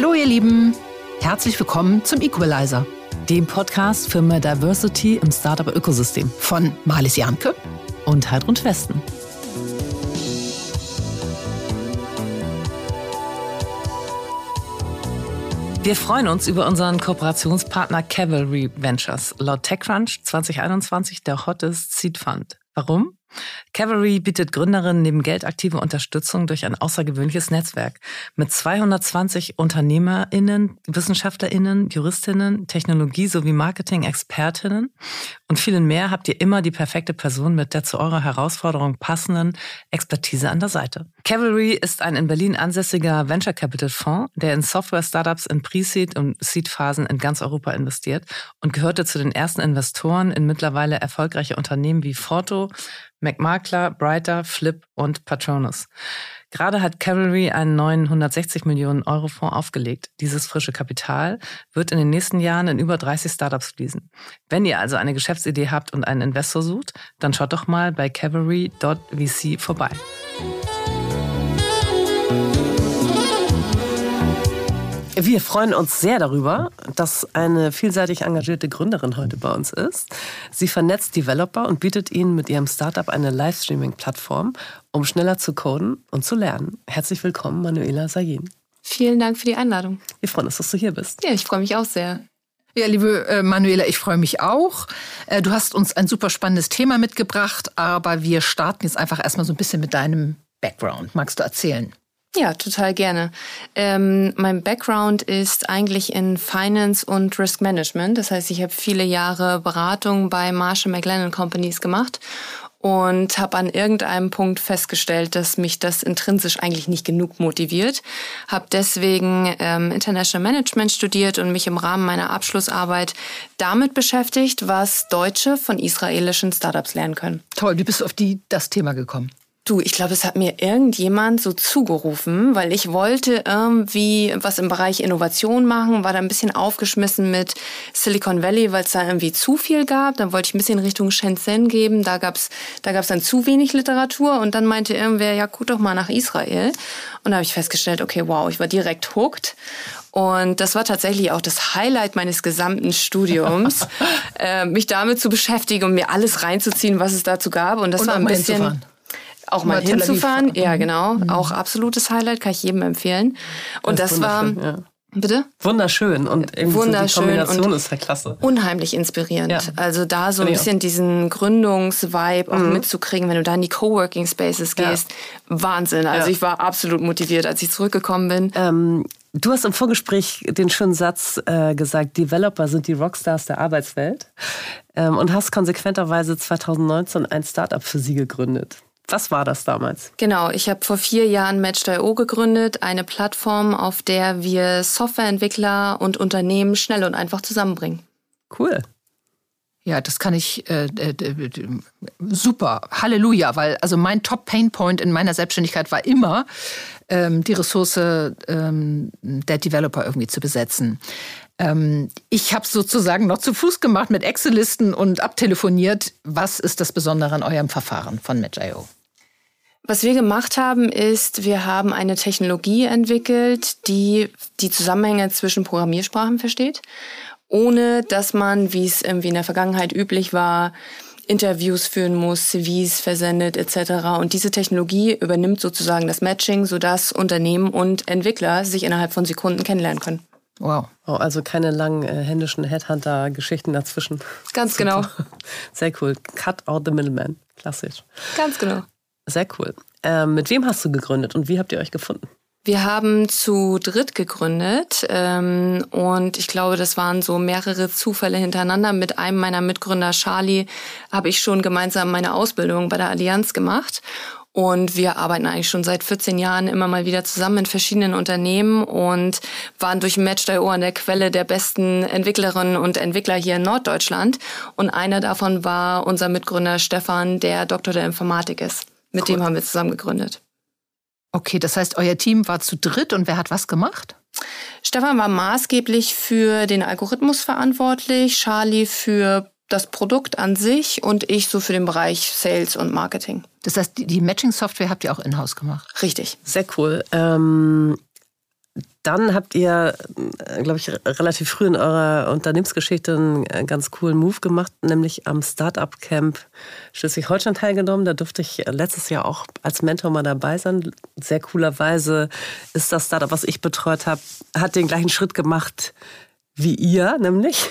Hallo ihr Lieben, herzlich willkommen zum Equalizer, dem Podcast für mehr Diversity im Startup-Ökosystem von Marlies Janke und Heidrun Westen. Wir freuen uns über unseren Kooperationspartner Cavalry Ventures. Laut TechCrunch 2021 der hottest Seed Fund. Warum? Cavalry bietet Gründerinnen neben geldaktive Unterstützung durch ein außergewöhnliches Netzwerk mit 220 UnternehmerInnen, WissenschaftlerInnen, JuristInnen, Technologie- sowie Marketing-ExpertInnen und vielen mehr habt ihr immer die perfekte Person mit der zu eurer Herausforderung passenden Expertise an der Seite. Cavalry ist ein in Berlin ansässiger Venture Capital Fonds, der in Software-Startups in Pre-Seed und Seed-Phasen in ganz Europa investiert und gehörte zu den ersten Investoren in mittlerweile erfolgreiche Unternehmen wie Forto, McMakler, Brighter, Flip und Patronus. Gerade hat Cavalry einen neuen 160 Millionen Euro Fonds aufgelegt. Dieses frische Kapital wird in den nächsten Jahren in über 30 Startups fließen. Wenn ihr also eine Geschäftsidee habt und einen Investor sucht, dann schaut doch mal bei cavalry.vc vorbei. Wir freuen uns sehr darüber, dass eine vielseitig engagierte Gründerin heute bei uns ist. Sie vernetzt Developer und bietet ihnen mit ihrem Startup eine Livestreaming-Plattform, um schneller zu coden und zu lernen. Herzlich willkommen, Manuela Sayin. Vielen Dank für die Einladung. Wir freuen uns, dass du hier bist. Ja, ich freue mich auch sehr. Ja, liebe äh, Manuela, ich freue mich auch. Äh, du hast uns ein super spannendes Thema mitgebracht, aber wir starten jetzt einfach erstmal so ein bisschen mit deinem Background. Magst du erzählen? Ja, total gerne. Ähm, mein Background ist eigentlich in Finance und Risk Management. Das heißt, ich habe viele Jahre Beratung bei Marshall McLennan Companies gemacht und habe an irgendeinem Punkt festgestellt, dass mich das intrinsisch eigentlich nicht genug motiviert. Habe deswegen ähm, International Management studiert und mich im Rahmen meiner Abschlussarbeit damit beschäftigt, was Deutsche von israelischen Startups lernen können. Toll, wie bist du auf die, das Thema gekommen? Du, ich glaube, es hat mir irgendjemand so zugerufen, weil ich wollte irgendwie was im Bereich Innovation machen, war da ein bisschen aufgeschmissen mit Silicon Valley, weil es da irgendwie zu viel gab. Dann wollte ich ein bisschen Richtung Shenzhen geben, da gab's da gab's dann zu wenig Literatur und dann meinte irgendwer, ja, guck doch mal nach Israel. Und da habe ich festgestellt, okay, wow, ich war direkt hooked. Und das war tatsächlich auch das Highlight meines gesamten Studiums, äh, mich damit zu beschäftigen und mir alles reinzuziehen, was es dazu gab. Und das und war ein bisschen auch mal, hinzufahren. Ja, Mhm. genau. Mhm. Auch absolutes Highlight, kann ich jedem empfehlen. Und das, das war. Ja. Bitte? Wunderschön und irgendwie Wunderschön so die Kombination und ist ja klasse. Unheimlich inspirierend. Ja. Also da so ein bisschen diesen Gründungsvibe auch mhm. mitzukriegen, wenn du da in die Coworking Spaces gehst. Ja. Wahnsinn. Also ich war absolut motiviert, als ich zurückgekommen bin. Ähm, du hast im Vorgespräch den schönen Satz äh, gesagt, Developer sind die Rockstars der Arbeitswelt ähm, und hast konsequenterweise 2019 ein Startup für sie gegründet. Was war das damals? Genau, ich habe vor vier Jahren Match.io gegründet, eine Plattform, auf der wir Softwareentwickler und Unternehmen schnell und einfach zusammenbringen. Cool. Ja, das kann ich äh, äh, super. Halleluja, weil also mein Top Pain Point in meiner Selbstständigkeit war immer ähm, die Ressource ähm, der Developer irgendwie zu besetzen. Ähm, ich habe sozusagen noch zu Fuß gemacht mit Excel-Listen und abtelefoniert. Was ist das Besondere an eurem Verfahren von Match.io? Was wir gemacht haben, ist, wir haben eine Technologie entwickelt, die die Zusammenhänge zwischen Programmiersprachen versteht, ohne dass man, wie es irgendwie in der Vergangenheit üblich war, Interviews führen muss, CVs versendet etc. Und diese Technologie übernimmt sozusagen das Matching, sodass Unternehmen und Entwickler sich innerhalb von Sekunden kennenlernen können. Wow. Oh, also keine langen äh, händischen Headhunter-Geschichten dazwischen. Ganz genau. Sehr cool. Cut out the middleman. Klassisch. Ganz genau. Sehr cool. Ähm, mit wem hast du gegründet und wie habt ihr euch gefunden? Wir haben zu dritt gegründet ähm, und ich glaube, das waren so mehrere Zufälle hintereinander. Mit einem meiner Mitgründer, Charlie, habe ich schon gemeinsam meine Ausbildung bei der Allianz gemacht. Und wir arbeiten eigentlich schon seit 14 Jahren immer mal wieder zusammen in verschiedenen Unternehmen und waren durch Match.io an der Quelle der besten Entwicklerinnen und Entwickler hier in Norddeutschland. Und einer davon war unser Mitgründer Stefan, der Doktor der Informatik ist. Mit cool. dem haben wir zusammen gegründet. Okay, das heißt, euer Team war zu dritt und wer hat was gemacht? Stefan war maßgeblich für den Algorithmus verantwortlich, Charlie für das Produkt an sich und ich so für den Bereich Sales und Marketing. Das heißt, die Matching-Software habt ihr auch in-house gemacht? Richtig. Sehr cool. Ähm dann habt ihr, äh, glaube ich, relativ früh in eurer Unternehmensgeschichte einen äh, ganz coolen Move gemacht, nämlich am Startup Camp Schleswig-Holstein teilgenommen. Da durfte ich letztes Jahr auch als Mentor mal dabei sein. Sehr coolerweise ist das Startup, was ich betreut habe, hat den gleichen Schritt gemacht wie ihr, nämlich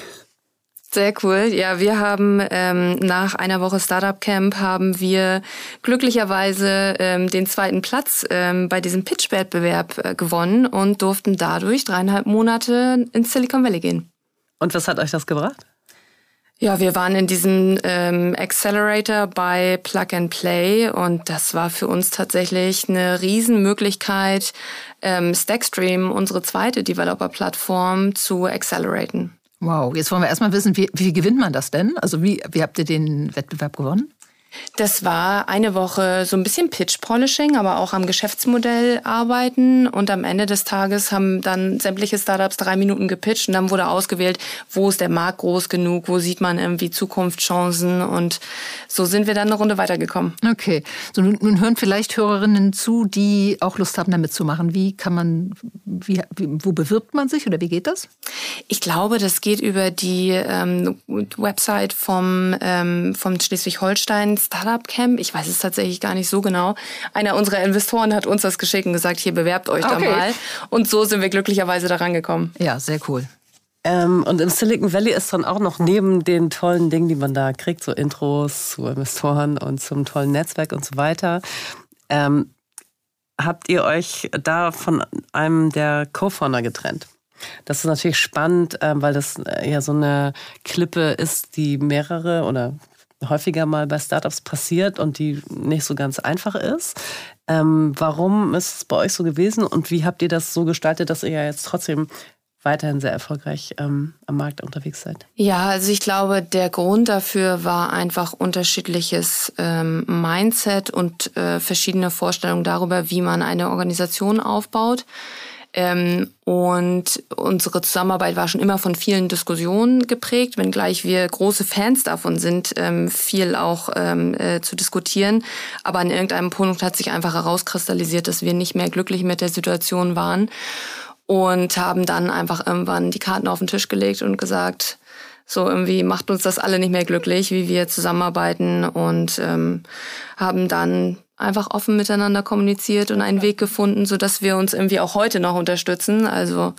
sehr cool. Ja, wir haben ähm, nach einer Woche Startup Camp haben wir glücklicherweise ähm, den zweiten Platz ähm, bei diesem Pitch-Wettbewerb äh, gewonnen und durften dadurch dreieinhalb Monate ins Silicon Valley gehen. Und was hat euch das gebracht? Ja, wir waren in diesem ähm, Accelerator bei Plug and Play und das war für uns tatsächlich eine Riesenmöglichkeit, ähm, Stackstream, unsere zweite Developer-Plattform, zu acceleraten. Wow, jetzt wollen wir erstmal wissen, wie, wie gewinnt man das denn? Also wie, wie habt ihr den Wettbewerb gewonnen? Das war eine Woche so ein bisschen Pitch-Polishing, aber auch am Geschäftsmodell arbeiten. Und am Ende des Tages haben dann sämtliche Startups drei Minuten gepitcht und dann wurde ausgewählt, wo ist der Markt groß genug, wo sieht man irgendwie Zukunftschancen. Und so sind wir dann eine Runde weitergekommen. Okay, so nun, nun hören vielleicht Hörerinnen zu, die auch Lust haben, da mitzumachen. Wie kann man, wie, wo bewirbt man sich oder wie geht das? Ich glaube, das geht über die ähm, Website vom, ähm, vom Schleswig-Holstein Startup Camp. Ich weiß es tatsächlich gar nicht so genau. Einer unserer Investoren hat uns das geschickt und gesagt, hier bewerbt euch okay. da mal. Und so sind wir glücklicherweise daran gekommen. Ja, sehr cool. Ähm, und im Silicon Valley ist dann auch noch neben den tollen Dingen, die man da kriegt, so Intros zu Investoren und zum tollen Netzwerk und so weiter, ähm, habt ihr euch da von einem der Co-Founder getrennt. Das ist natürlich spannend, ähm, weil das äh, ja so eine Klippe ist, die mehrere oder häufiger mal bei Startups passiert und die nicht so ganz einfach ist. Ähm, warum ist es bei euch so gewesen und wie habt ihr das so gestaltet, dass ihr ja jetzt trotzdem weiterhin sehr erfolgreich ähm, am Markt unterwegs seid? Ja, also ich glaube, der Grund dafür war einfach unterschiedliches ähm, Mindset und äh, verschiedene Vorstellungen darüber, wie man eine Organisation aufbaut. Ähm, und unsere Zusammenarbeit war schon immer von vielen Diskussionen geprägt, wenngleich wir große Fans davon sind, ähm, viel auch ähm, äh, zu diskutieren. Aber an irgendeinem Punkt hat sich einfach herauskristallisiert, dass wir nicht mehr glücklich mit der Situation waren und haben dann einfach irgendwann die Karten auf den Tisch gelegt und gesagt, so irgendwie macht uns das alle nicht mehr glücklich, wie wir zusammenarbeiten und ähm, haben dann einfach offen miteinander kommuniziert und einen Weg gefunden, so dass wir uns irgendwie auch heute noch unterstützen. Also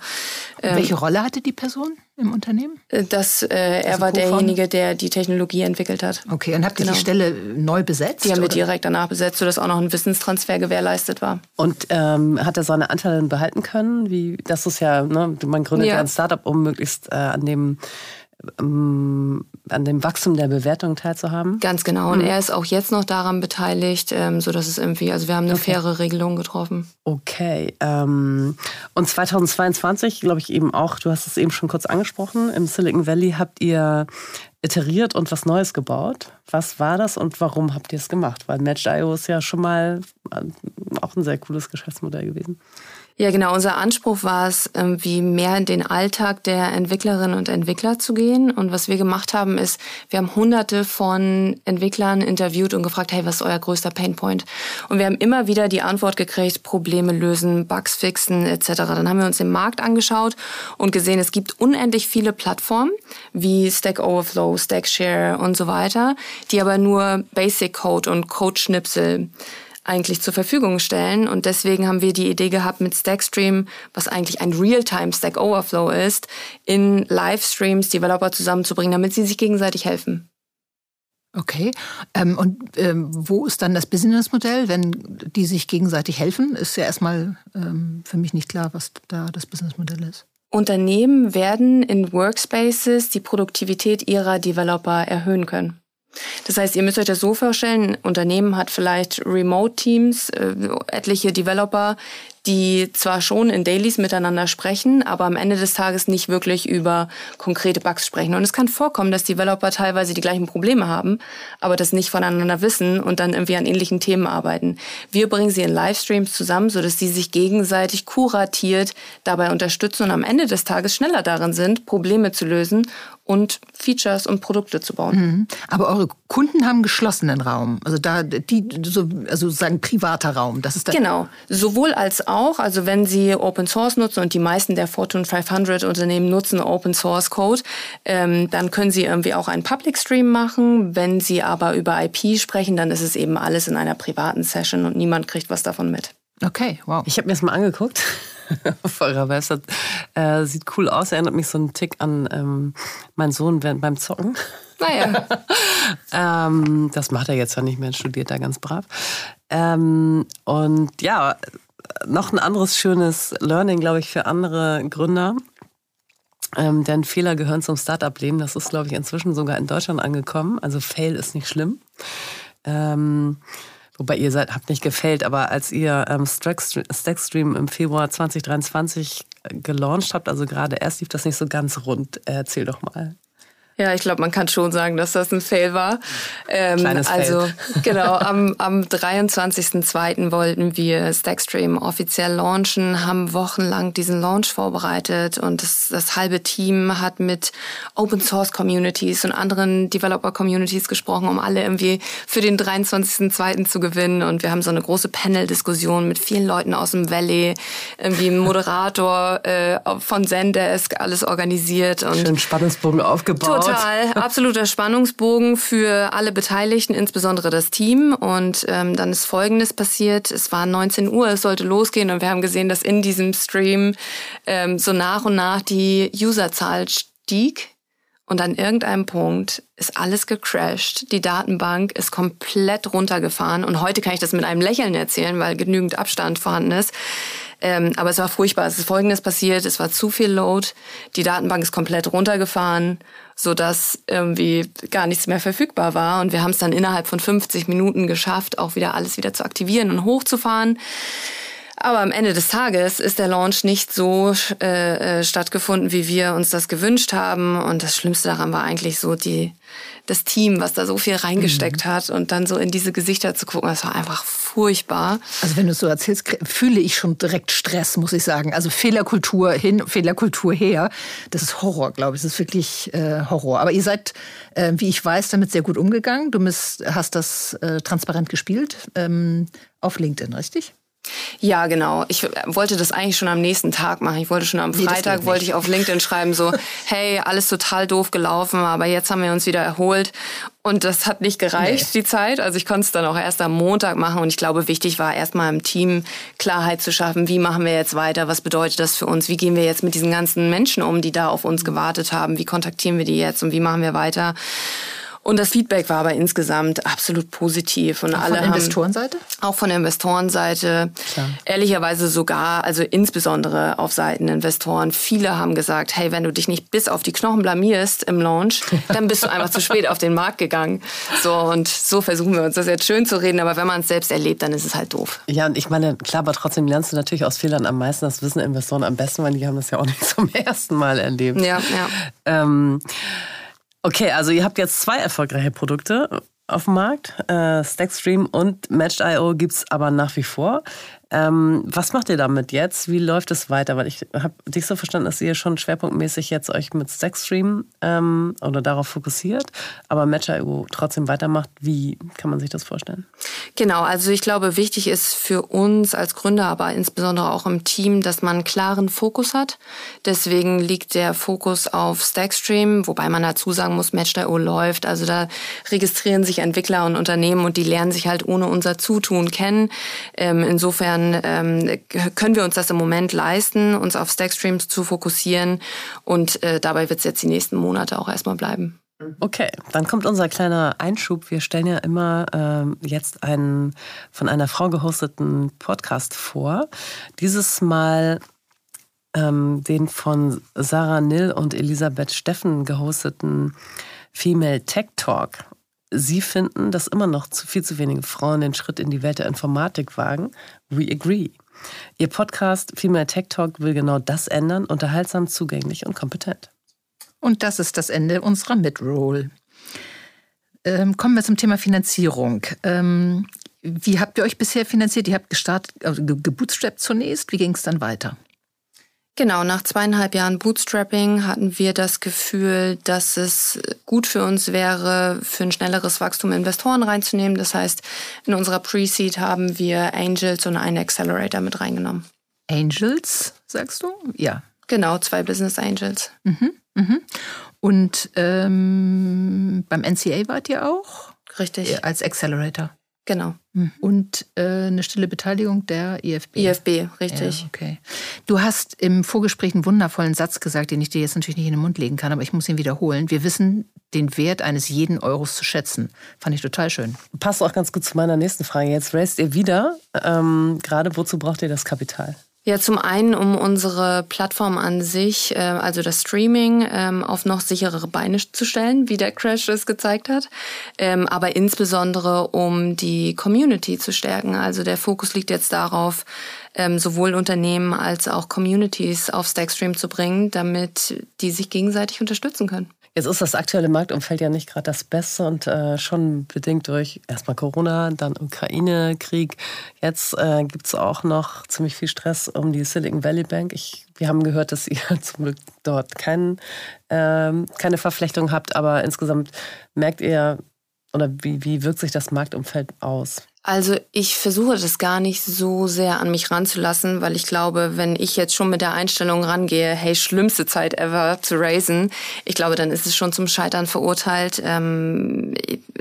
ähm, welche Rolle hatte die Person im Unternehmen? Äh, dass äh, er also war derjenige, der die Technologie entwickelt hat. Okay, und habt ihr genau. die Stelle neu besetzt? Die haben wir direkt danach besetzt, sodass auch noch ein Wissenstransfer gewährleistet war. Und ähm, hat er seine Anteile behalten können? Wie das ist ja, ne, man gründet ja, ja ein Startup, um möglichst äh, an dem an dem Wachstum der Bewertung teilzuhaben? Ganz genau. Und mhm. er ist auch jetzt noch daran beteiligt, ähm, so dass es irgendwie, also wir haben eine okay. faire Regelung getroffen. Okay. Ähm, und 2022, glaube ich eben auch, du hast es eben schon kurz angesprochen, im Silicon Valley habt ihr iteriert und was Neues gebaut. Was war das und warum habt ihr es gemacht? Weil Match.io ist ja schon mal äh, auch ein sehr cooles Geschäftsmodell gewesen. Ja, genau. Unser Anspruch war es, irgendwie mehr in den Alltag der Entwicklerinnen und Entwickler zu gehen. Und was wir gemacht haben, ist, wir haben hunderte von Entwicklern interviewt und gefragt, hey, was ist euer größter Painpoint? Und wir haben immer wieder die Antwort gekriegt, Probleme lösen, Bugs fixen etc. Dann haben wir uns den Markt angeschaut und gesehen, es gibt unendlich viele Plattformen wie Stack Overflow, Stackshare und so weiter, die aber nur Basic Code und Code-Schnipsel eigentlich zur Verfügung stellen. Und deswegen haben wir die Idee gehabt, mit Stackstream, was eigentlich ein Realtime Stack Overflow ist, in Livestreams Developer zusammenzubringen, damit sie sich gegenseitig helfen. Okay. Ähm, und ähm, wo ist dann das Businessmodell, wenn die sich gegenseitig helfen? Ist ja erstmal ähm, für mich nicht klar, was da das Businessmodell ist. Unternehmen werden in Workspaces die Produktivität ihrer Developer erhöhen können. Das heißt, ihr müsst euch das so vorstellen, ein Unternehmen hat vielleicht Remote-Teams, äh, etliche Developer, die zwar schon in Dailies miteinander sprechen, aber am Ende des Tages nicht wirklich über konkrete Bugs sprechen. Und es kann vorkommen, dass Developer teilweise die gleichen Probleme haben, aber das nicht voneinander wissen und dann irgendwie an ähnlichen Themen arbeiten. Wir bringen sie in Livestreams zusammen, sodass sie sich gegenseitig kuratiert dabei unterstützen und am Ende des Tages schneller darin sind, Probleme zu lösen und Features und Produkte zu bauen. Mhm. Aber eure Kunden haben geschlossenen Raum. Also da die so, also sagen privater Raum. Das ist da genau sowohl als auch. Also wenn Sie Open Source nutzen und die meisten der Fortune 500 Unternehmen nutzen Open Source Code, ähm, dann können Sie irgendwie auch einen Public Stream machen. Wenn Sie aber über IP sprechen, dann ist es eben alles in einer privaten Session und niemand kriegt was davon mit. Okay, wow. Ich habe mir das mal angeguckt auf eurer Website. Äh, sieht cool aus, erinnert mich so einen Tick an ähm, meinen Sohn während beim Zocken. Naja. ähm, das macht er jetzt ja nicht mehr, studiert da ganz brav. Ähm, und ja, noch ein anderes schönes Learning, glaube ich, für andere Gründer. Ähm, denn Fehler gehören zum Startup-Leben. Das ist, glaube ich, inzwischen sogar in Deutschland angekommen. Also Fail ist nicht schlimm. Ähm, Wobei ihr seid, habt nicht gefällt, aber als ihr ähm, Stackstream im Februar 2023 gelauncht habt, also gerade erst lief das nicht so ganz rund. Erzähl doch mal. Ja, ich glaube, man kann schon sagen, dass das ein Fail war. Ähm, Kleines also Fail. genau, am, am 23.02. wollten wir Stackstream offiziell launchen, haben wochenlang diesen Launch vorbereitet und das, das halbe Team hat mit Open Source Communities und anderen Developer Communities gesprochen, um alle irgendwie für den 23.02. zu gewinnen. Und wir haben so eine große Panel-Diskussion mit vielen Leuten aus dem Valley, irgendwie ein Moderator äh, von Zendesk, alles organisiert. Und Schön Spannungsbogen aufgebaut. Total, absoluter Spannungsbogen für alle Beteiligten, insbesondere das Team. Und ähm, dann ist Folgendes passiert. Es war 19 Uhr, es sollte losgehen und wir haben gesehen, dass in diesem Stream ähm, so nach und nach die Userzahl stieg. Und an irgendeinem Punkt ist alles gecrashed. Die Datenbank ist komplett runtergefahren. Und heute kann ich das mit einem Lächeln erzählen, weil genügend Abstand vorhanden ist. Ähm, aber es war furchtbar. Es ist Folgendes passiert. Es war zu viel Load. Die Datenbank ist komplett runtergefahren, sodass irgendwie gar nichts mehr verfügbar war. Und wir haben es dann innerhalb von 50 Minuten geschafft, auch wieder alles wieder zu aktivieren und hochzufahren. Aber am Ende des Tages ist der Launch nicht so äh, äh, stattgefunden, wie wir uns das gewünscht haben. Und das Schlimmste daran war eigentlich so die, das Team, was da so viel reingesteckt mhm. hat und dann so in diese Gesichter zu gucken, das war einfach furchtbar. Also wenn du es so erzählst, fühle ich schon direkt Stress, muss ich sagen. Also Fehlerkultur hin, Fehlerkultur her, das ist Horror, glaube ich. Das ist wirklich äh, Horror. Aber ihr seid, äh, wie ich weiß, damit sehr gut umgegangen. Du bist, hast das äh, transparent gespielt ähm, auf LinkedIn, richtig? Ja, genau. Ich wollte das eigentlich schon am nächsten Tag machen. Ich wollte schon am Freitag, wollte ich auf LinkedIn schreiben, so, hey, alles total doof gelaufen, aber jetzt haben wir uns wieder erholt. Und das hat nicht gereicht, nee. die Zeit. Also ich konnte es dann auch erst am Montag machen. Und ich glaube, wichtig war erstmal im Team Klarheit zu schaffen. Wie machen wir jetzt weiter? Was bedeutet das für uns? Wie gehen wir jetzt mit diesen ganzen Menschen um, die da auf uns gewartet haben? Wie kontaktieren wir die jetzt und wie machen wir weiter? Und das Feedback war aber insgesamt absolut positiv. Und auch alle von Investorenseite? Auch von der Investorenseite. Klar. Ehrlicherweise sogar, also insbesondere auf Seiten Investoren. Viele haben gesagt, hey, wenn du dich nicht bis auf die Knochen blamierst im Launch, dann bist du einfach zu spät auf den Markt gegangen. So, und so versuchen wir uns das jetzt schön zu reden. Aber wenn man es selbst erlebt, dann ist es halt doof. Ja, und ich meine, klar, aber trotzdem lernst du natürlich aus Fehlern am meisten. Das wissen Investoren am besten, weil die haben das ja auch nicht zum ersten Mal erlebt. Ja, ja. Ähm, Okay, also ihr habt jetzt zwei erfolgreiche Produkte auf dem Markt. Äh, Stackstream und Matched.io gibt es aber nach wie vor. Ähm, was macht ihr damit jetzt? Wie läuft es weiter? Weil ich habe dich so verstanden, dass ihr schon schwerpunktmäßig jetzt euch mit Stackstream ähm, oder darauf fokussiert, aber Match.io trotzdem weitermacht. Wie kann man sich das vorstellen? Genau, also ich glaube, wichtig ist für uns als Gründer, aber insbesondere auch im Team, dass man einen klaren Fokus hat. Deswegen liegt der Fokus auf Stackstream, wobei man dazu sagen muss, Match.io läuft. Also da registrieren sich Entwickler und Unternehmen und die lernen sich halt ohne unser Zutun kennen. Ähm, insofern Insofern ähm, können wir uns das im Moment leisten, uns auf Stackstreams zu fokussieren und äh, dabei wird es jetzt die nächsten Monate auch erstmal bleiben. Okay, dann kommt unser kleiner Einschub. Wir stellen ja immer ähm, jetzt einen von einer Frau gehosteten Podcast vor. Dieses Mal ähm, den von Sarah Nill und Elisabeth Steffen gehosteten Female Tech Talk. Sie finden, dass immer noch zu viel zu wenige Frauen den Schritt in die Welt der Informatik wagen. We agree. Ihr Podcast Female Tech Talk will genau das ändern, unterhaltsam, zugänglich und kompetent. Und das ist das Ende unserer Midroll. Ähm, kommen wir zum Thema Finanzierung. Ähm, wie habt ihr euch bisher finanziert? Ihr habt gestartet, also gebootstrapped zunächst. Wie ging es dann weiter? Genau, nach zweieinhalb Jahren Bootstrapping hatten wir das Gefühl, dass es gut für uns wäre, für ein schnelleres Wachstum Investoren reinzunehmen. Das heißt, in unserer Pre-Seed haben wir Angels und einen Accelerator mit reingenommen. Angels, sagst du? Ja. Genau, zwei Business Angels. Mhm, mhm. Und ähm, beim NCA wart ihr auch? Richtig. Als Accelerator. Genau. Mhm. Und äh, eine stille Beteiligung der IFB. IFB, richtig. Ja, okay. Du hast im Vorgespräch einen wundervollen Satz gesagt, den ich dir jetzt natürlich nicht in den Mund legen kann, aber ich muss ihn wiederholen. Wir wissen den Wert eines jeden Euros zu schätzen. Fand ich total schön. Passt auch ganz gut zu meiner nächsten Frage. Jetzt raced ihr wieder. Ähm, gerade wozu braucht ihr das Kapital? Ja, zum einen, um unsere Plattform an sich, äh, also das Streaming, ähm, auf noch sicherere Beine zu stellen, wie der Crash es gezeigt hat, ähm, aber insbesondere um die Community zu stärken. Also der Fokus liegt jetzt darauf, ähm, sowohl Unternehmen als auch Communities auf Stackstream zu bringen, damit die sich gegenseitig unterstützen können. Jetzt ist das aktuelle Marktumfeld ja nicht gerade das Beste und äh, schon bedingt durch erstmal Corona, dann Ukraine-Krieg. Jetzt äh, gibt es auch noch ziemlich viel Stress um die Silicon Valley Bank. Ich, wir haben gehört, dass ihr zum Glück dort kein, äh, keine Verflechtung habt, aber insgesamt merkt ihr, oder wie, wie wirkt sich das Marktumfeld aus? Also ich versuche das gar nicht so sehr an mich ranzulassen, weil ich glaube, wenn ich jetzt schon mit der Einstellung rangehe, hey, schlimmste Zeit ever zu raisen, ich glaube, dann ist es schon zum Scheitern verurteilt. Ähm,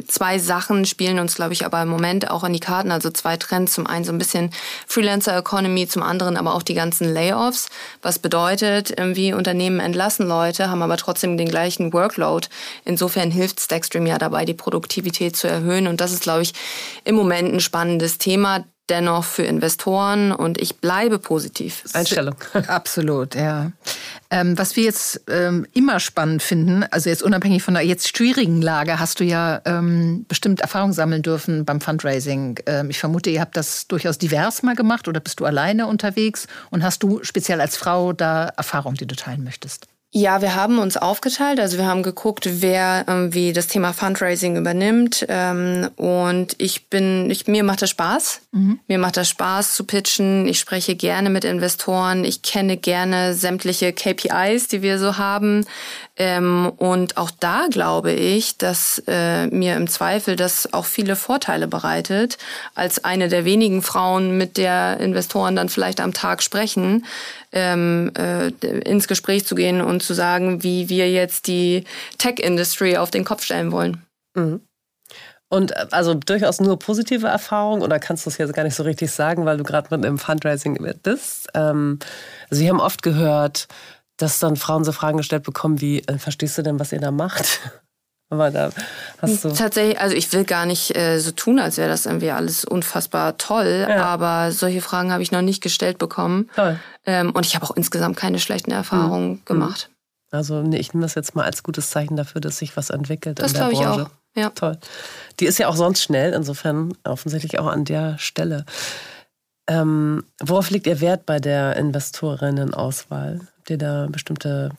zwei Sachen spielen uns, glaube ich, aber im Moment auch in die Karten, also zwei Trends. Zum einen so ein bisschen Freelancer-Economy, zum anderen aber auch die ganzen Layoffs, was bedeutet, irgendwie Unternehmen entlassen Leute, haben aber trotzdem den gleichen Workload. Insofern hilft Stackstream ja dabei, die Produktivität zu erhöhen und das ist, glaube ich, im Moment ein spannendes Thema, dennoch für Investoren und ich bleibe positiv. Einstellung. Absolut, ja. Ähm, was wir jetzt ähm, immer spannend finden, also jetzt unabhängig von der jetzt schwierigen Lage, hast du ja ähm, bestimmt Erfahrung sammeln dürfen beim Fundraising. Ähm, ich vermute, ihr habt das durchaus divers mal gemacht oder bist du alleine unterwegs und hast du speziell als Frau da Erfahrung, die du teilen möchtest? Ja, wir haben uns aufgeteilt. Also wir haben geguckt, wer irgendwie das Thema Fundraising übernimmt. Ähm, und ich bin, ich, mir macht das Spaß. Mhm. Mir macht das Spaß zu pitchen. Ich spreche gerne mit Investoren. Ich kenne gerne sämtliche KPIs, die wir so haben. Ähm, und auch da glaube ich, dass äh, mir im Zweifel das auch viele Vorteile bereitet, als eine der wenigen Frauen, mit der Investoren dann vielleicht am Tag sprechen, ähm, äh, ins Gespräch zu gehen und zu sagen, wie wir jetzt die Tech-Industry auf den Kopf stellen wollen. Mhm. Und äh, also durchaus nur positive Erfahrungen oder kannst du es jetzt gar nicht so richtig sagen, weil du gerade mit einem Fundraising bist? Ähm, also wir haben oft gehört, dass dann Frauen so Fragen gestellt bekommen wie, äh, verstehst du denn, was ihr da macht? Aber da hast du. Tatsächlich, also ich will gar nicht äh, so tun, als wäre das irgendwie alles unfassbar toll, ja. aber solche Fragen habe ich noch nicht gestellt bekommen. Toll. Ähm, und ich habe auch insgesamt keine schlechten Erfahrungen mhm. gemacht. Also nee, ich nehme das jetzt mal als gutes Zeichen dafür, dass sich was entwickelt das in der Branche. Das glaube ich auch. Ja. Toll. Die ist ja auch sonst schnell, insofern offensichtlich auch an der Stelle. Ähm, worauf liegt Ihr Wert bei der Investorinnenauswahl? Habt ihr da bestimmte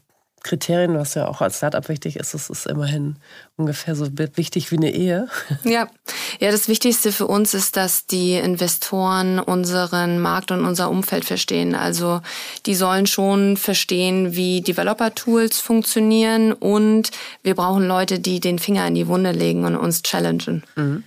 Kriterien, was ja auch als Startup wichtig ist, es ist immerhin ungefähr so wichtig wie eine Ehe. Ja, ja, das Wichtigste für uns ist, dass die Investoren unseren Markt und unser Umfeld verstehen. Also die sollen schon verstehen, wie Developer-Tools funktionieren und wir brauchen Leute, die den Finger in die Wunde legen und uns challengen. Mhm.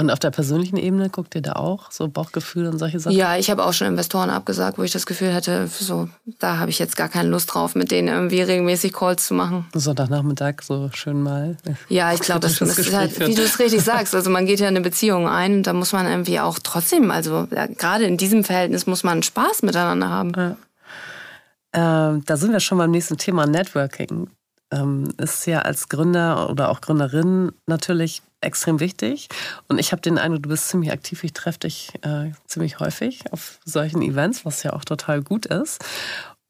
Und auf der persönlichen Ebene guckt ihr da auch so Bauchgefühl und solche Sachen? Ja, ich habe auch schon Investoren abgesagt, wo ich das Gefühl hatte, so da habe ich jetzt gar keine Lust drauf, mit denen irgendwie regelmäßig Calls zu machen. Sonntagnachmittag so schön mal. Ja, ich glaube, das, das ist halt, wie du es richtig sagst. Also man geht ja in eine Beziehung ein und da muss man irgendwie auch trotzdem, also ja, gerade in diesem Verhältnis muss man Spaß miteinander haben. Ja. Ähm, da sind wir schon beim nächsten Thema Networking. Ähm, ist ja als Gründer oder auch Gründerin natürlich extrem wichtig. Und ich habe den Eindruck, du bist ziemlich aktiv. Ich treffe dich äh, ziemlich häufig auf solchen Events, was ja auch total gut ist.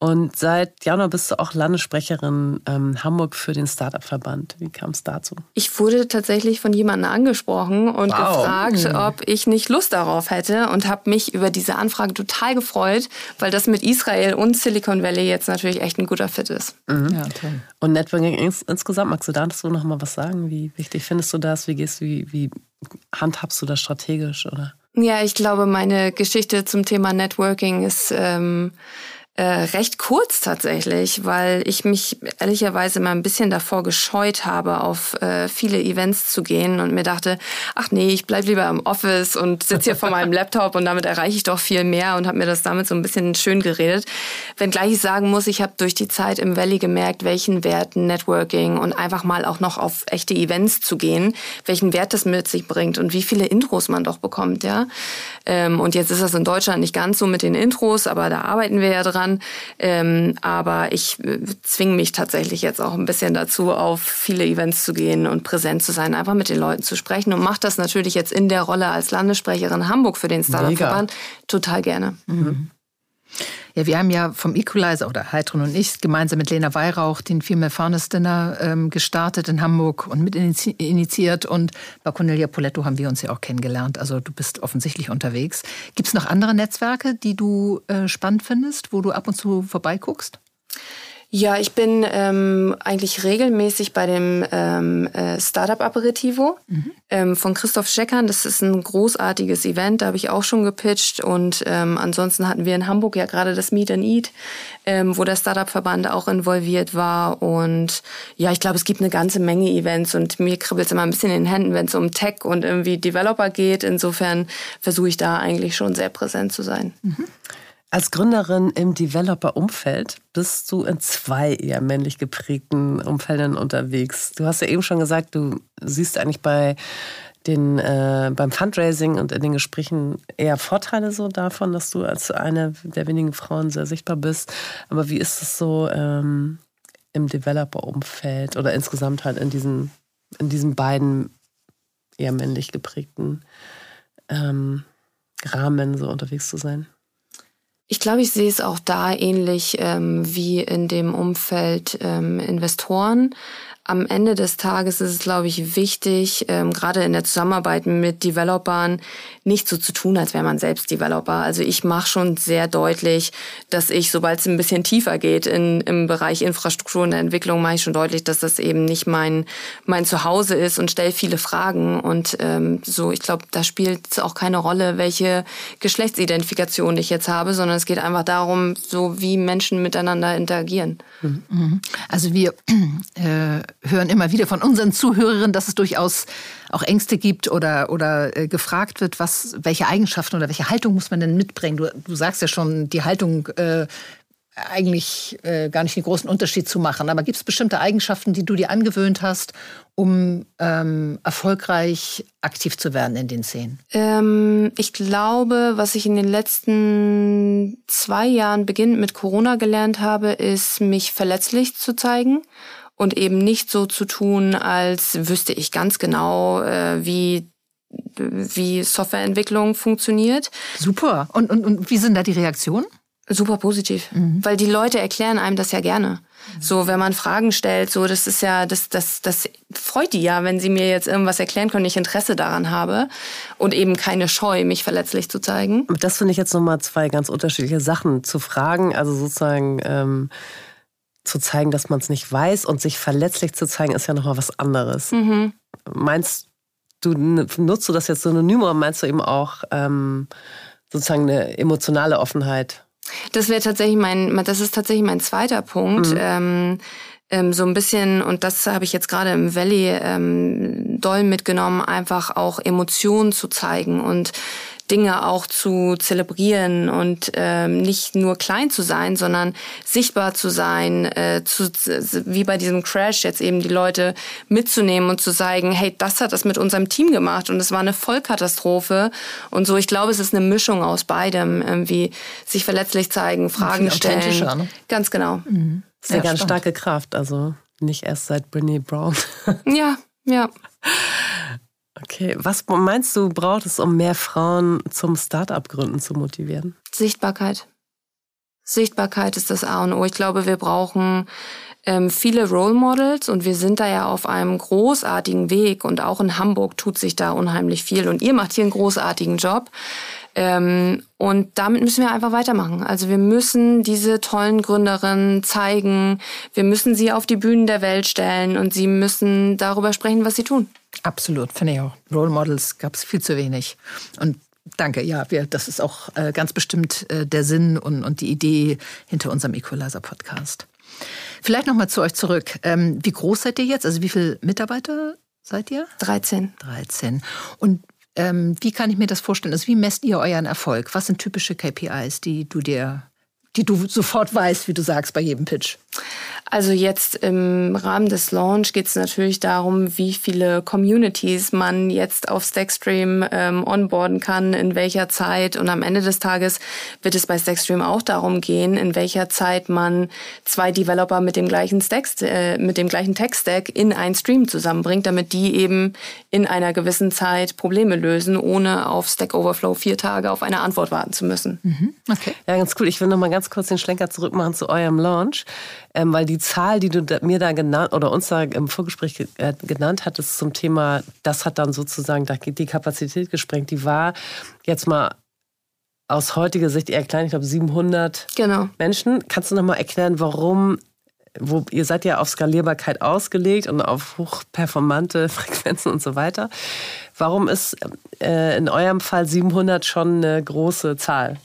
Und seit Januar bist du auch Landessprecherin ähm, Hamburg für den Startup-Verband. Wie kam es dazu? Ich wurde tatsächlich von jemandem angesprochen und wow. gefragt, hm. ob ich nicht Lust darauf hätte und habe mich über diese Anfrage total gefreut, weil das mit Israel und Silicon Valley jetzt natürlich echt ein guter Fit ist. Mhm. Ja, toll. Und Networking ins insgesamt, magst du dazu noch mal was sagen? Wie wichtig findest du das? Wie gehst du, wie, wie handhabst du das strategisch? Oder? Ja, ich glaube, meine Geschichte zum Thema Networking ist... Ähm, Äh, recht kurz tatsächlich, weil ich mich ehrlicherweise mal ein bisschen davor gescheut habe, auf äh, viele Events zu gehen und mir dachte, ach nee, ich bleib lieber im Office und sitze hier vor meinem Laptop und damit erreiche ich doch viel mehr und habe mir das damit so ein bisschen schön geredet. Wenngleich ich sagen muss, ich habe durch die Zeit im Valley gemerkt, welchen Wert Networking und einfach mal auch noch auf echte Events zu gehen, welchen Wert das mit sich bringt und wie viele Intros man doch bekommt, ja. Ähm, und jetzt ist das in Deutschland nicht ganz so mit den Intros, aber da arbeiten wir ja dran kann. Ähm, aber ich äh, zwinge mich tatsächlich jetzt auch ein bisschen dazu, auf viele Events zu gehen und präsent zu sein, einfach mit den Leuten zu sprechen und mache das natürlich jetzt in der Rolle als Landessprecherin Hamburg für den Startup-Verband total gerne. Mhm. Ja, wir haben ja vom Equalizer oder Heidrun und ich gemeinsam mit Lena Weihrauch den Female Fairness Dinner ähm, gestartet in Hamburg und mit initiiert. Und bei Cornelia Poletto haben wir uns ja auch kennengelernt. Also du bist offensichtlich unterwegs. Gibt es noch andere Netzwerke, die du äh, spannend findest, wo du ab und zu vorbeiguckst? Ja, ich bin ähm, eigentlich regelmäßig bei dem ähm, äh, Startup Aperitivo mhm. ähm, von Christoph Scheckern. Das ist ein großartiges Event, da habe ich auch schon gepitcht. Und ähm, ansonsten hatten wir in Hamburg ja gerade das Meet and Eat, ähm, wo der Startup-Verband auch involviert war. Und ja, ich glaube, es gibt eine ganze Menge Events und mir kribbelt es immer ein bisschen in den Händen, wenn es um Tech und irgendwie Developer geht. Insofern versuche ich da eigentlich schon sehr präsent zu sein. Mhm. Als Gründerin im Developer-Umfeld bist du in zwei eher männlich geprägten Umfeldern unterwegs. Du hast ja eben schon gesagt, du siehst eigentlich bei den, äh, beim Fundraising und in den Gesprächen eher Vorteile so davon, dass du als eine der wenigen Frauen sehr sichtbar bist. Aber wie ist es so ähm, im Developer-Umfeld oder insgesamt halt in diesen, in diesen beiden eher männlich geprägten ähm, Rahmen so unterwegs zu sein? Ich glaube, ich sehe es auch da ähnlich ähm, wie in dem Umfeld ähm, Investoren am Ende des Tages ist es, glaube ich, wichtig, ähm, gerade in der Zusammenarbeit mit Developern, nicht so zu tun, als wäre man selbst Developer. Also ich mache schon sehr deutlich, dass ich, sobald es ein bisschen tiefer geht in, im Bereich Infrastruktur und Entwicklung, mache ich schon deutlich, dass das eben nicht mein, mein Zuhause ist und stelle viele Fragen. Und ähm, so, ich glaube, da spielt es auch keine Rolle, welche Geschlechtsidentifikation ich jetzt habe, sondern es geht einfach darum, so wie Menschen miteinander interagieren. Mhm. Also wir äh, hören immer wieder von unseren Zuhörerinnen, dass es durchaus auch Ängste gibt oder, oder äh, gefragt wird, was, welche Eigenschaften oder welche Haltung muss man denn mitbringen. Du, du sagst ja schon, die Haltung äh, eigentlich äh, gar nicht den großen Unterschied zu machen. Aber gibt es bestimmte Eigenschaften, die du dir angewöhnt hast, um ähm, erfolgreich aktiv zu werden in den Szenen? Ähm, ich glaube, was ich in den letzten zwei Jahren beginnend mit Corona gelernt habe, ist, mich verletzlich zu zeigen und eben nicht so zu tun, als wüsste ich ganz genau, äh, wie wie Softwareentwicklung funktioniert. Super. Und, und, und wie sind da die Reaktionen? Super positiv, mhm. weil die Leute erklären einem das ja gerne. So, wenn man Fragen stellt, so, das ist ja, das, das, das freut die ja, wenn sie mir jetzt irgendwas erklären können, ich Interesse daran habe und eben keine Scheu, mich verletzlich zu zeigen. Das finde ich jetzt nochmal zwei ganz unterschiedliche Sachen zu fragen. Also sozusagen, ähm, zu zeigen, dass man es nicht weiß und sich verletzlich zu zeigen, ist ja nochmal was anderes. Mhm. Meinst du, nutzt du das jetzt synonym oder meinst du eben auch ähm, sozusagen eine emotionale Offenheit? Das wäre tatsächlich mein, das ist tatsächlich mein zweiter Punkt. Mhm. Ähm, ähm, so ein bisschen, und das habe ich jetzt gerade im Valley ähm, doll mitgenommen, einfach auch Emotionen zu zeigen und Dinge auch zu zelebrieren und ähm, nicht nur klein zu sein, sondern sichtbar zu sein, äh, zu, wie bei diesem Crash jetzt eben die Leute mitzunehmen und zu sagen, hey, das hat das mit unserem Team gemacht und es war eine Vollkatastrophe und so. Ich glaube, es ist eine Mischung aus beidem, irgendwie sich verletzlich zeigen, Fragen stellen. Ne? Ganz genau. Mhm. Das ist eine ganz spannend. starke Kraft, also nicht erst seit Brené Brown. ja, ja. Okay, was meinst du, braucht es, um mehr Frauen zum Start-up-Gründen zu motivieren? Sichtbarkeit. Sichtbarkeit ist das A und O. Ich glaube, wir brauchen ähm, viele Role Models und wir sind da ja auf einem großartigen Weg und auch in Hamburg tut sich da unheimlich viel und ihr macht hier einen großartigen Job. Ähm, und damit müssen wir einfach weitermachen. Also wir müssen diese tollen Gründerinnen zeigen, wir müssen sie auf die Bühnen der Welt stellen und sie müssen darüber sprechen, was sie tun. Absolut, finde ich auch. Role Models gab es viel zu wenig. Und danke. Ja, wir, das ist auch äh, ganz bestimmt äh, der Sinn und, und die Idee hinter unserem Equalizer-Podcast. Vielleicht nochmal zu euch zurück. Ähm, wie groß seid ihr jetzt? Also wie viele Mitarbeiter seid ihr? 13. 13. Und ähm, wie kann ich mir das vorstellen? Also wie messt ihr euren Erfolg? Was sind typische KPIs, die du dir, die du sofort weißt, wie du sagst bei jedem Pitch? Also jetzt im Rahmen des Launch geht es natürlich darum, wie viele Communities man jetzt auf Stackstream ähm, onboarden kann, in welcher Zeit. Und am Ende des Tages wird es bei Stackstream auch darum gehen, in welcher Zeit man zwei Developer mit dem gleichen Stack, äh, mit dem gleichen Tech-Stack in einen Stream zusammenbringt, damit die eben in einer gewissen Zeit Probleme lösen, ohne auf Stack Overflow vier Tage auf eine Antwort warten zu müssen. Mhm. Okay. Ja, ganz cool. Ich will noch mal ganz kurz den Schlenker zurückmachen zu eurem Launch ähm, weil die Zahl, die du da, mir da genannt oder uns da im Vorgespräch äh, genannt hattest zum Thema, das hat dann sozusagen die Kapazität gesprengt, die war jetzt mal aus heutiger Sicht eher klein, ich glaube 700 genau. Menschen. Kannst du noch mal erklären, warum wo, ihr seid ja auf Skalierbarkeit ausgelegt und auf hochperformante Frequenzen und so weiter. Warum ist äh, in eurem Fall 700 schon eine große Zahl?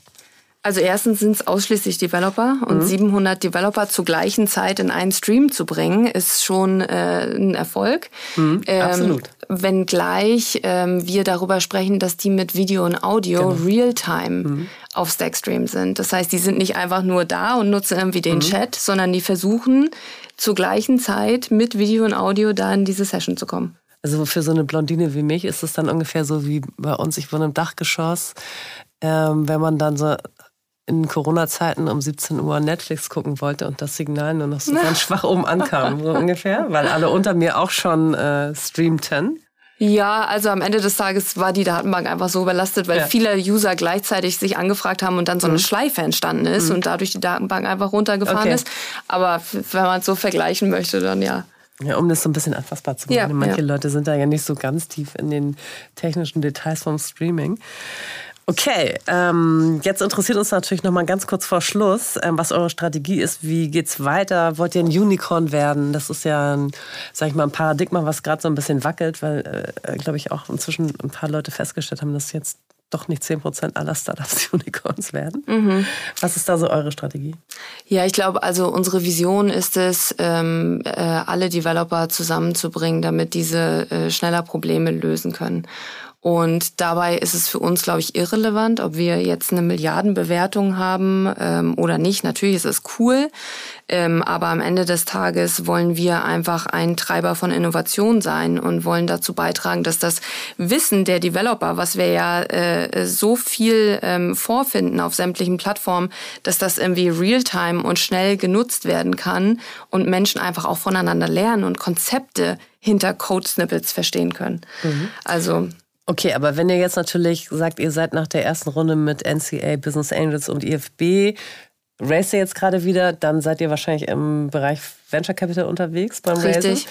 Also erstens sind es ausschließlich Developer und mhm. 700 Developer zur gleichen Zeit in einen Stream zu bringen, ist schon äh, ein Erfolg. Mhm, ähm, absolut. Wenngleich ähm, wir darüber sprechen, dass die mit Video und Audio genau. real-time mhm. auf Stackstream sind. Das heißt, die sind nicht einfach nur da und nutzen irgendwie den mhm. Chat, sondern die versuchen zur gleichen Zeit mit Video und Audio da in diese Session zu kommen. Also für so eine Blondine wie mich ist es dann ungefähr so wie bei uns, ich wohne im Dachgeschoss. Ähm, wenn man dann so in Corona-Zeiten um 17 Uhr Netflix gucken wollte und das Signal nur noch so ganz schwach oben ankam, so ungefähr, weil alle unter mir auch schon äh, streamten. Ja, also am Ende des Tages war die Datenbank einfach so überlastet, weil ja. viele User gleichzeitig sich angefragt haben und dann so eine mhm. Schleife entstanden ist mhm. und dadurch die Datenbank einfach runtergefahren okay. ist. Aber wenn man es so vergleichen möchte, dann ja. Ja, um das so ein bisschen anfassbar zu machen. Ja, Manche ja. Leute sind da ja nicht so ganz tief in den technischen Details vom Streaming. Okay, ähm, jetzt interessiert uns natürlich noch mal ganz kurz vor Schluss, ähm, was eure Strategie ist. Wie geht's weiter? Wollt ihr ein Unicorn werden? Das ist ja, ein, sag ich mal, ein Paradigma, was gerade so ein bisschen wackelt, weil, äh, glaube ich, auch inzwischen ein paar Leute festgestellt haben, dass jetzt doch nicht 10% aller Startups Unicorns werden. Mhm. Was ist da so eure Strategie? Ja, ich glaube, also unsere Vision ist es, ähm, äh, alle Developer zusammenzubringen, damit diese äh, schneller Probleme lösen können. Und dabei ist es für uns, glaube ich, irrelevant, ob wir jetzt eine Milliardenbewertung haben ähm, oder nicht. Natürlich ist es cool, ähm, aber am Ende des Tages wollen wir einfach ein Treiber von Innovation sein und wollen dazu beitragen, dass das Wissen der Developer, was wir ja äh, so viel ähm, vorfinden auf sämtlichen Plattformen, dass das irgendwie real-time und schnell genutzt werden kann und Menschen einfach auch voneinander lernen und Konzepte hinter Code-Snippets verstehen können. Mhm. Also Okay, aber wenn ihr jetzt natürlich sagt, ihr seid nach der ersten Runde mit NCA, Business Angels und IFB, race ihr jetzt gerade wieder, dann seid ihr wahrscheinlich im Bereich Venture Capital unterwegs beim Richtig. Raisen.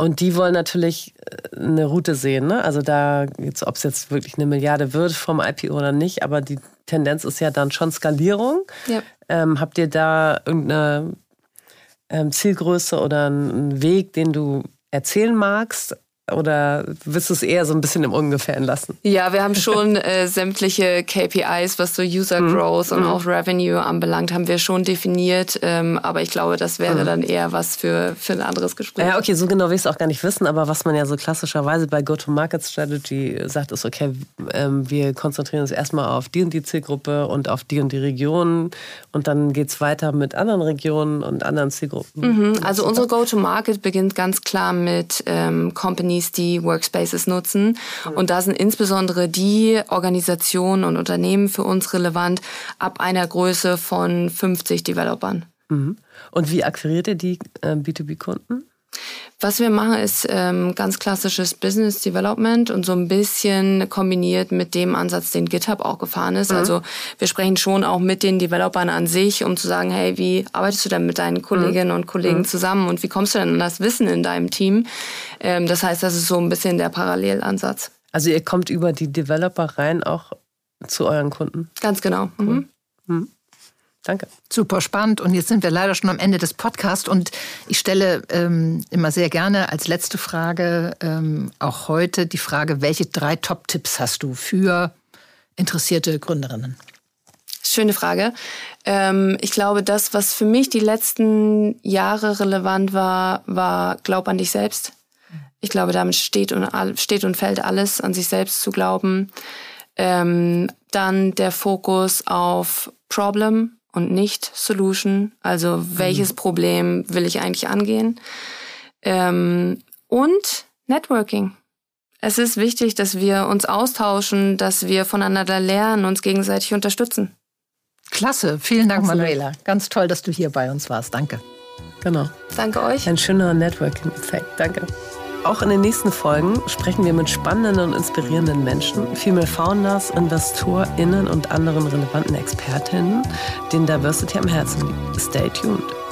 Und die wollen natürlich äh, eine Route sehen. Ne? Also da, ob es jetzt wirklich eine Milliarde wird vom IPO oder nicht, aber die Tendenz ist ja dann schon Skalierung. Ja. Ähm, habt ihr da irgendeine ähm, Zielgröße oder einen Weg, den du erzählen magst? Oder willst du es eher so ein bisschen im Ungefähren lassen? Ja, wir haben schon äh, sämtliche KPIs, was so User mhm. Growth mhm. und auch Revenue anbelangt, haben wir schon definiert. Ähm, aber ich glaube, das wäre mhm. dann eher was für, für ein anderes Gespräch. Ja, okay, so genau will ich es auch gar nicht wissen. Aber was man ja so klassischerweise bei Go-to-Market-Strategy sagt, ist, okay, ähm, wir konzentrieren uns erstmal auf die und die Zielgruppe und auf die und die Regionen. Und dann geht es weiter mit anderen Regionen und anderen Zielgruppen. Mhm. Also unsere Go-to-Market beginnt ganz klar mit ähm, Companies, Companies, die Workspaces nutzen. Und da sind insbesondere die Organisationen und Unternehmen für uns relevant ab einer Größe von 50 Developern. Mhm. Und wie akquiriert ihr die äh, B2B-Kunden? Was wir machen, ist ähm, ganz klassisches Business Development und so ein bisschen kombiniert mit dem Ansatz, den GitHub auch gefahren ist. Mhm. Also wir sprechen schon auch mit den Developern an sich, um zu sagen, hey, wie arbeitest du denn mit deinen Kolleginnen mhm. und Kollegen mhm. zusammen und wie kommst du denn an das Wissen in deinem Team? Ähm, das heißt, das ist so ein bisschen der Parallelansatz. Also ihr kommt über die Developer rein auch zu euren Kunden? Ganz genau. Cool. Mhm. Danke. Super spannend. Und jetzt sind wir leider schon am Ende des Podcasts. Und ich stelle ähm, immer sehr gerne als letzte Frage ähm, auch heute die Frage, welche drei Top-Tipps hast du für interessierte Gründerinnen? Schöne Frage. Ähm, ich glaube, das, was für mich die letzten Jahre relevant war, war Glaub an dich selbst. Ich glaube, damit steht und, steht und fällt alles, an sich selbst zu glauben. Ähm, dann der Fokus auf Problem und nicht Solution. Also welches mhm. Problem will ich eigentlich angehen? Ähm, und Networking. Es ist wichtig, dass wir uns austauschen, dass wir voneinander lernen, uns gegenseitig unterstützen. Klasse, vielen Dank, Absolut. Manuela. Ganz toll, dass du hier bei uns warst. Danke. Genau. Danke euch. Ein schöner Networking-Effekt. Danke. Auch in den nächsten Folgen sprechen wir mit spannenden und inspirierenden Menschen, Female Founders, InvestorInnen und anderen relevanten Expertinnen, denen Diversity am Herzen liegt. Stay tuned.